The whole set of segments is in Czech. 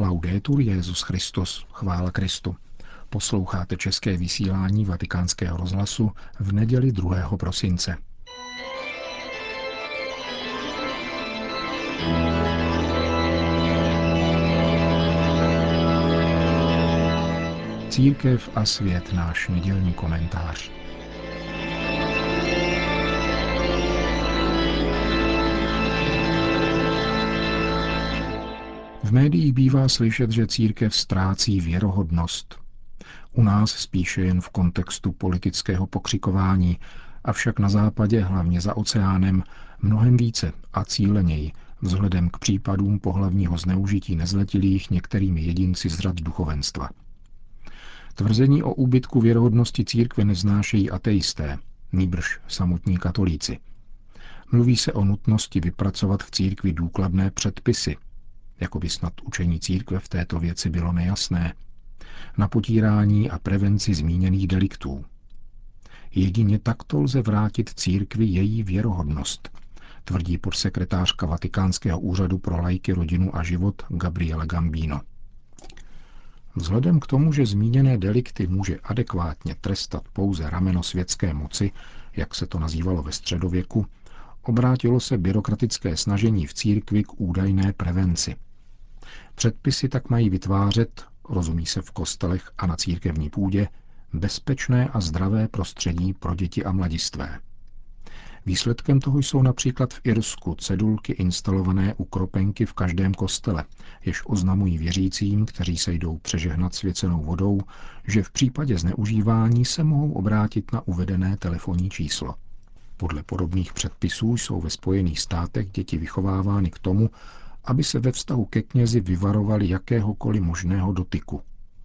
Laudetur Jezus Christus, chvála Kristu. Posloucháte české vysílání Vatikánského rozhlasu v neděli 2. prosince. Církev a svět náš nedělní komentář. V médiích bývá slyšet, že církev ztrácí věrohodnost. U nás spíše jen v kontextu politického pokřikování, avšak na západě, hlavně za oceánem, mnohem více a cíleněji vzhledem k případům pohlavního zneužití nezletilých některými jedinci z řad duchovenstva. Tvrzení o úbytku věrohodnosti církve neznášejí ateisté, nýbrž samotní katolíci. Mluví se o nutnosti vypracovat v církvi důkladné předpisy, jako by snad učení církve v této věci bylo nejasné, na potírání a prevenci zmíněných deliktů. Jedině takto lze vrátit církvi její věrohodnost, tvrdí podsekretářka Vatikánského úřadu pro lajky, rodinu a život Gabriele Gambino. Vzhledem k tomu, že zmíněné delikty může adekvátně trestat pouze rameno světské moci, jak se to nazývalo ve středověku, obrátilo se byrokratické snažení v církvi k údajné prevenci – Předpisy tak mají vytvářet, rozumí se v kostelech a na církevní půdě, bezpečné a zdravé prostředí pro děti a mladistvé. Výsledkem toho jsou například v Irsku cedulky instalované u kropenky v každém kostele, jež oznamují věřícím, kteří se jdou přežehnat svěcenou vodou, že v případě zneužívání se mohou obrátit na uvedené telefonní číslo. Podle podobných předpisů jsou ve Spojených státech děti vychovávány k tomu, aby se ve vztahu ke knězi vyvarovali jakéhokoliv možného dotyku,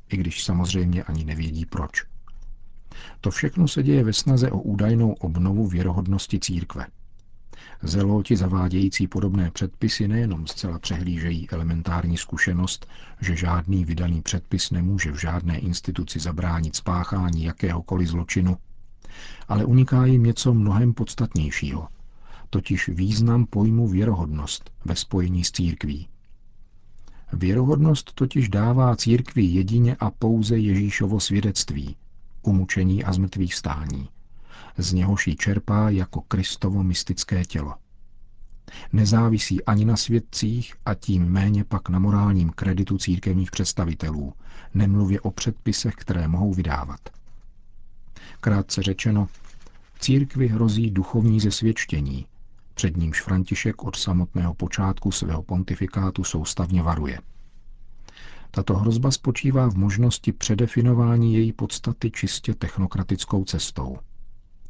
i když samozřejmě ani nevědí proč. To všechno se děje ve snaze o údajnou obnovu věrohodnosti církve. Zeloti zavádějící podobné předpisy nejenom zcela přehlížejí elementární zkušenost, že žádný vydaný předpis nemůže v žádné instituci zabránit spáchání jakéhokoliv zločinu, ale uniká jim něco mnohem podstatnějšího – totiž význam pojmu věrohodnost ve spojení s církví. Věrohodnost totiž dává církvi jedině a pouze Ježíšovo svědectví, umučení a zmrtvých stání. Z něhož ji čerpá jako Kristovo mystické tělo. Nezávisí ani na svědcích a tím méně pak na morálním kreditu církevních představitelů, nemluvě o předpisech, které mohou vydávat. Krátce řečeno, církvi hrozí duchovní zesvědčení, před nímž František od samotného počátku svého pontifikátu soustavně varuje. Tato hrozba spočívá v možnosti předefinování její podstaty čistě technokratickou cestou.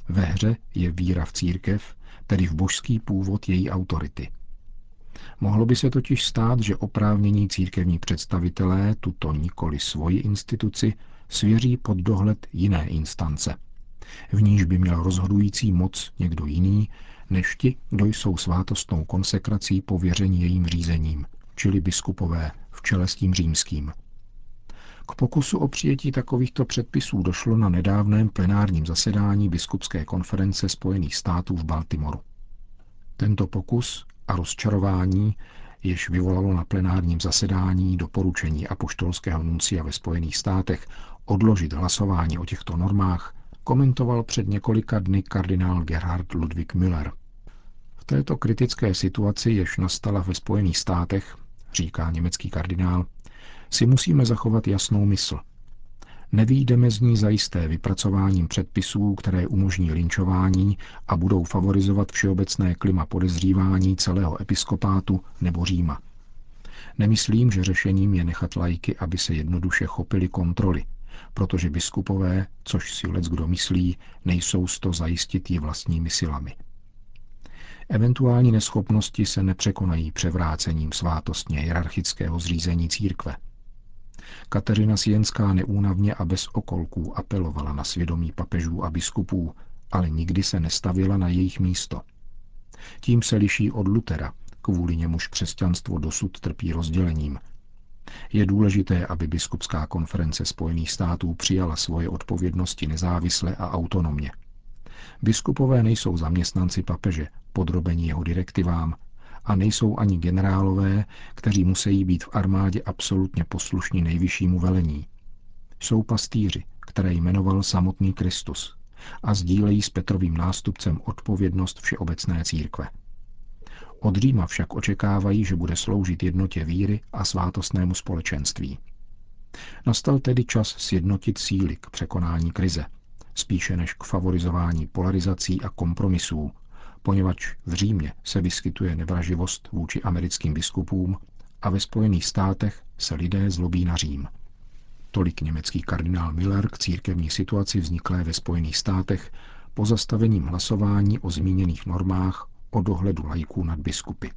Ve hře je víra v církev, tedy v božský původ její autority. Mohlo by se totiž stát, že oprávnění církevní představitelé tuto nikoli svoji instituci svěří pod dohled jiné instance, v níž by měl rozhodující moc někdo jiný, než ti, kdo jsou svátostnou konsekrací pověření jejím řízením, čili biskupové v čele s tím římským. K pokusu o přijetí takovýchto předpisů došlo na nedávném plenárním zasedání Biskupské konference Spojených států v Baltimoru. Tento pokus a rozčarování, jež vyvolalo na plenárním zasedání doporučení apoštolského nuncia ve Spojených státech odložit hlasování o těchto normách, komentoval před několika dny kardinál Gerhard Ludwig Müller. Této kritické situaci, jež nastala ve Spojených státech, říká německý kardinál, si musíme zachovat jasnou mysl. Nevýjdeme z ní zajisté vypracováním předpisů, které umožní linčování a budou favorizovat všeobecné klima podezřívání celého episkopátu nebo Říma. Nemyslím, že řešením je nechat lajky, aby se jednoduše chopili kontroly, protože biskupové, což si lec kdo myslí, nejsou z to zajistit ji vlastními silami. Eventuální neschopnosti se nepřekonají převrácením svátostně hierarchického zřízení církve. Kateřina Sienská neúnavně a bez okolků apelovala na svědomí papežů a biskupů, ale nikdy se nestavila na jejich místo. Tím se liší od Lutera, kvůli němuž křesťanstvo dosud trpí rozdělením, je důležité, aby biskupská konference Spojených států přijala svoje odpovědnosti nezávisle a autonomně. Biskupové nejsou zaměstnanci papeže, podrobení jeho direktivám, a nejsou ani generálové, kteří musí být v armádě absolutně poslušní nejvyššímu velení. Jsou pastýři, které jmenoval samotný Kristus a sdílejí s Petrovým nástupcem odpovědnost všeobecné církve. Od Říma však očekávají, že bude sloužit jednotě víry a svátostnému společenství. Nastal tedy čas sjednotit síly k překonání krize, spíše než k favorizování polarizací a kompromisů, poněvadž v Římě se vyskytuje nevraživost vůči americkým biskupům a ve Spojených státech se lidé zlobí na Řím. Tolik německý kardinál Miller k církevní situaci vzniklé ve Spojených státech pozastavením hlasování o zmíněných normách o dohledu lajků nad biskupy.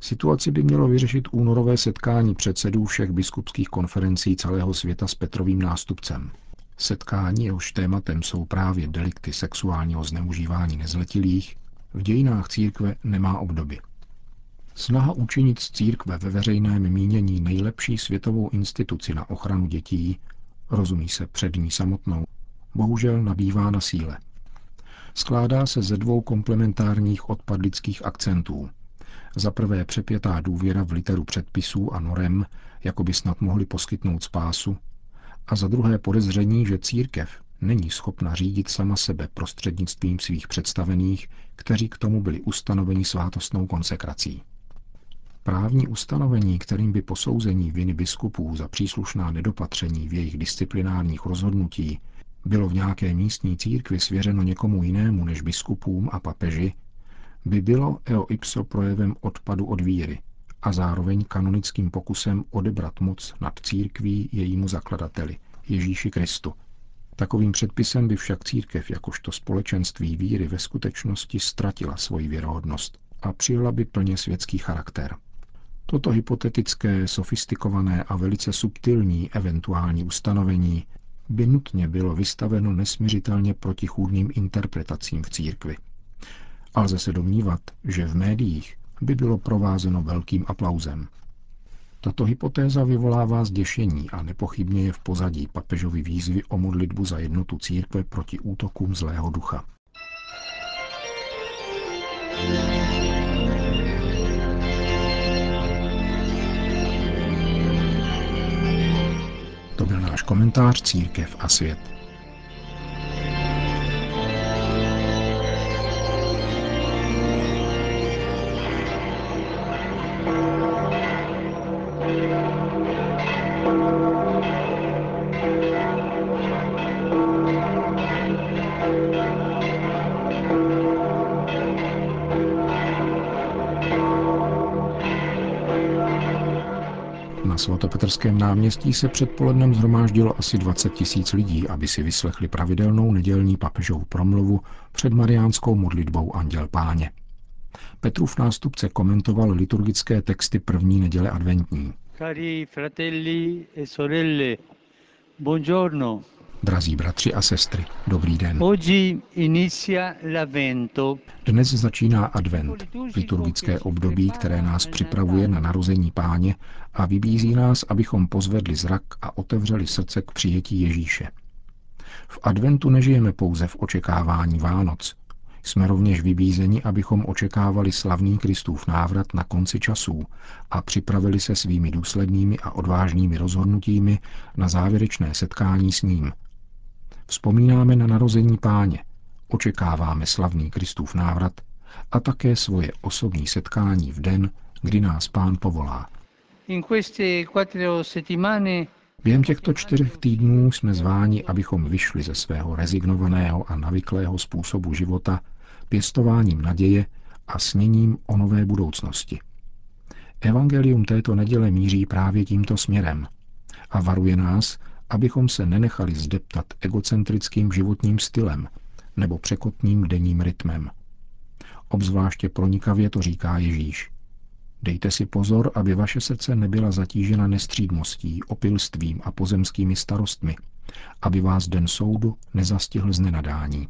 Situaci by mělo vyřešit únorové setkání předsedů všech biskupských konferencí celého světa s Petrovým nástupcem. Setkání, jehož tématem jsou právě delikty sexuálního zneužívání nezletilých, v dějinách církve nemá obdoby. Snaha učinit z církve ve veřejném mínění nejlepší světovou instituci na ochranu dětí, rozumí se před ní samotnou, bohužel nabývá na síle. Skládá se ze dvou komplementárních odpadlických akcentů. Za prvé přepětá důvěra v literu předpisů a norem, jako by snad mohli poskytnout spásu, a za druhé podezření, že církev není schopna řídit sama sebe prostřednictvím svých představených, kteří k tomu byli ustanoveni svátostnou konsekrací. Právní ustanovení, kterým by posouzení viny biskupů za příslušná nedopatření v jejich disciplinárních rozhodnutí bylo v nějaké místní církvi svěřeno někomu jinému než biskupům a papeži, by bylo eo ipso projevem odpadu od víry a zároveň kanonickým pokusem odebrat moc nad církví jejímu zakladateli, Ježíši Kristu. Takovým předpisem by však církev jakožto společenství víry ve skutečnosti ztratila svoji věrohodnost a přijela by plně světský charakter. Toto hypotetické, sofistikované a velice subtilní eventuální ustanovení by nutně bylo vystaveno nesměřitelně protichůdným interpretacím v církvi. A lze se domnívat, že v médiích by bylo provázeno velkým aplauzem. Tato hypotéza vyvolává zděšení a nepochybně je v pozadí papežovi výzvy o modlitbu za jednotu církve proti útokům zlého ducha. To byl náš komentář Církev a svět. Svatopetrském náměstí se předpolednem zhromáždilo asi 20 tisíc lidí, aby si vyslechli pravidelnou nedělní papežovu promluvu před mariánskou modlitbou Anděl Páně. Petrův nástupce komentoval liturgické texty první neděle adventní. Cari fratelli e sorelle, buongiorno. Drazí bratři a sestry, dobrý den. Dnes začíná advent, liturgické období, které nás připravuje na narození páně a vybízí nás, abychom pozvedli zrak a otevřeli srdce k přijetí Ježíše. V adventu nežijeme pouze v očekávání Vánoc. Jsme rovněž vybízeni, abychom očekávali slavný Kristův návrat na konci časů a připravili se svými důslednými a odvážnými rozhodnutími na závěrečné setkání s ním – Vzpomínáme na narození páně, očekáváme slavný Kristův návrat a také svoje osobní setkání v den, kdy nás pán povolá. Během těchto čtyřech týdnů jsme zváni, abychom vyšli ze svého rezignovaného a navyklého způsobu života pěstováním naděje a sněním o nové budoucnosti. Evangelium této neděle míří právě tímto směrem a varuje nás, abychom se nenechali zdeptat egocentrickým životním stylem nebo překotným denním rytmem. Obzvláště pronikavě to říká Ježíš. Dejte si pozor, aby vaše srdce nebyla zatížena nestřídmostí, opilstvím a pozemskými starostmi, aby vás den soudu nezastihl z nenadání.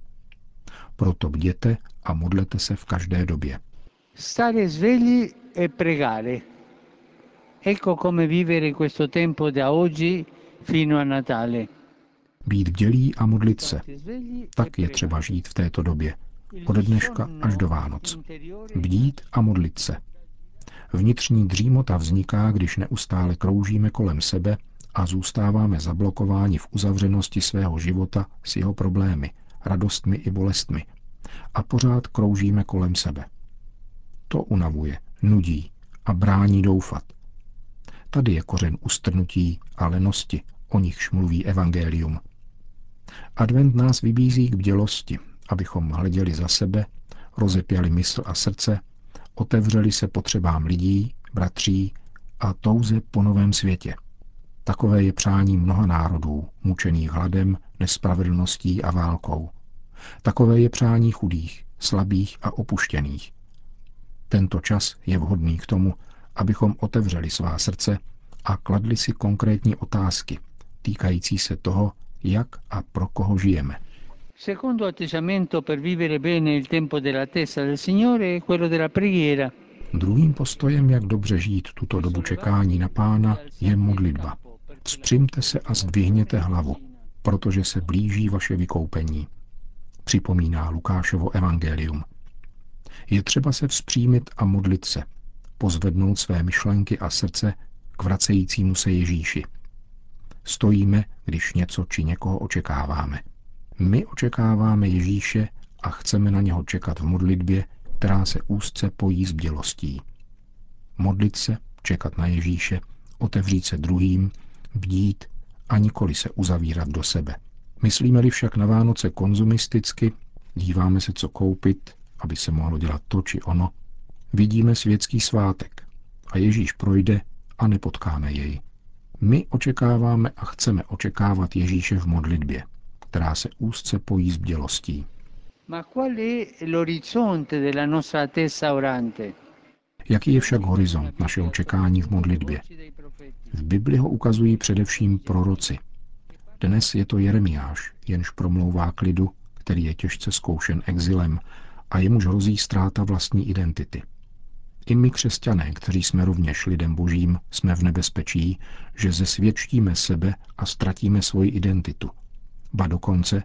Proto bděte a modlete se v každé době. Stare svegli e pregare. Ecco come vivere questo tempo da oggi. Být bdělý a modlit se. Tak je třeba žít v této době. ode dneška až do Vánoc. Bdít a modlit se. Vnitřní dřímota vzniká, když neustále kroužíme kolem sebe a zůstáváme zablokováni v uzavřenosti svého života s jeho problémy, radostmi i bolestmi. A pořád kroužíme kolem sebe. To unavuje, nudí a brání doufat. Tady je kořen ustrnutí a lenosti, o nichž mluví Evangelium. Advent nás vybízí k bdělosti, abychom hleděli za sebe, rozepěli mysl a srdce, otevřeli se potřebám lidí, bratří a touze po novém světě. Takové je přání mnoha národů, mučených hladem, nespravedlností a válkou. Takové je přání chudých, slabých a opuštěných. Tento čas je vhodný k tomu, abychom otevřeli svá srdce a kladli si konkrétní otázky týkající se toho, jak a pro koho žijeme. Secondo atteggiamento per vivere bene il tempo dell'attesa del Signore è quello della preghiera. Druhým postojem, jak dobře žít tuto dobu čekání na pána, je modlitba. Vzpřimte se a zdvihněte hlavu, protože se blíží vaše vykoupení. Připomíná Lukášovo evangelium. Je třeba se vzpřímit a modlit se, pozvednout své myšlenky a srdce k vracejícímu se Ježíši. Stojíme, když něco či někoho očekáváme. My očekáváme Ježíše a chceme na něho čekat v modlitbě, která se úzce pojí s bdělostí. Modlit se, čekat na Ježíše, otevřít se druhým, bdít a nikoli se uzavírat do sebe. Myslíme-li však na Vánoce konzumisticky, díváme se, co koupit, aby se mohlo dělat to či ono, vidíme světský svátek a Ježíš projde a nepotkáme jej. My očekáváme a chceme očekávat Ježíše v modlitbě, která se úzce pojí s bdělostí. Jaký je však horizont našeho čekání v modlitbě? V Bibli ho ukazují především proroci. Dnes je to Jeremiáš, jenž promlouvá k lidu, který je těžce zkoušen exilem a jemuž hrozí ztráta vlastní identity. I my křesťané, kteří jsme rovněž lidem božím, jsme v nebezpečí, že zesvědčíme sebe a ztratíme svoji identitu. Ba dokonce,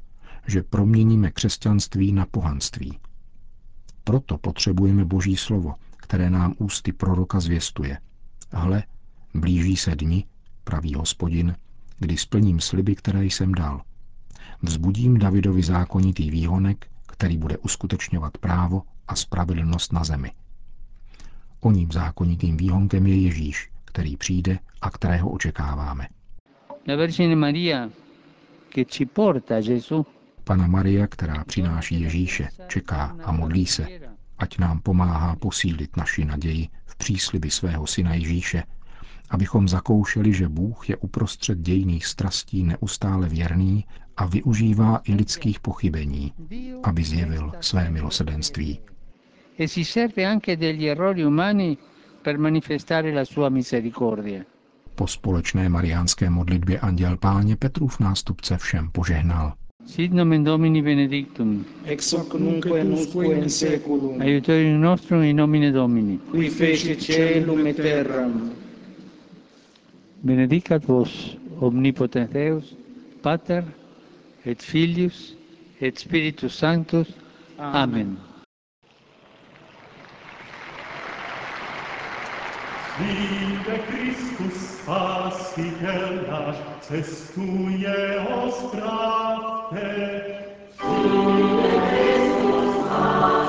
že proměníme křesťanství na pohanství. Proto potřebujeme boží slovo, které nám ústy proroka zvěstuje. Hle, blíží se dni, pravý hospodin, kdy splním sliby, které jsem dal. Vzbudím Davidovi zákonitý výhonek, který bude uskutečňovat právo a spravedlnost na zemi. Oním zákonitým výhonkem je Ježíš, který přijde a kterého očekáváme. La Vergine Maria, che ci porta Gesù. Pana Maria, která přináší Ježíše, čeká a modlí se, ať nám pomáhá posílit naši naději v přísliby svého syna Ježíše, abychom zakoušeli, že Bůh je uprostřed dějných strastí neustále věrný a využívá i lidských pochybení, aby zjevil své milosedenství e si serve anche degli errori umani per manifestare la sua misericordia. Po společné mariánské modlitbě Anděl Páně Petrův nástupce všem požehnal. Sit nomen Domini benedictum. Ex hoc nunc et usque in seculum. Aiutorium nostrum in nomine Domini. Qui fece celum et terram. Benedicat vos omnipotens Deus, Pater et Filius et Spiritus Sanctus. Amen. Amen. Widzę Chrystus Spasiciel nasz, cestuje o sprawę. Widzę Chrystus Spasiciel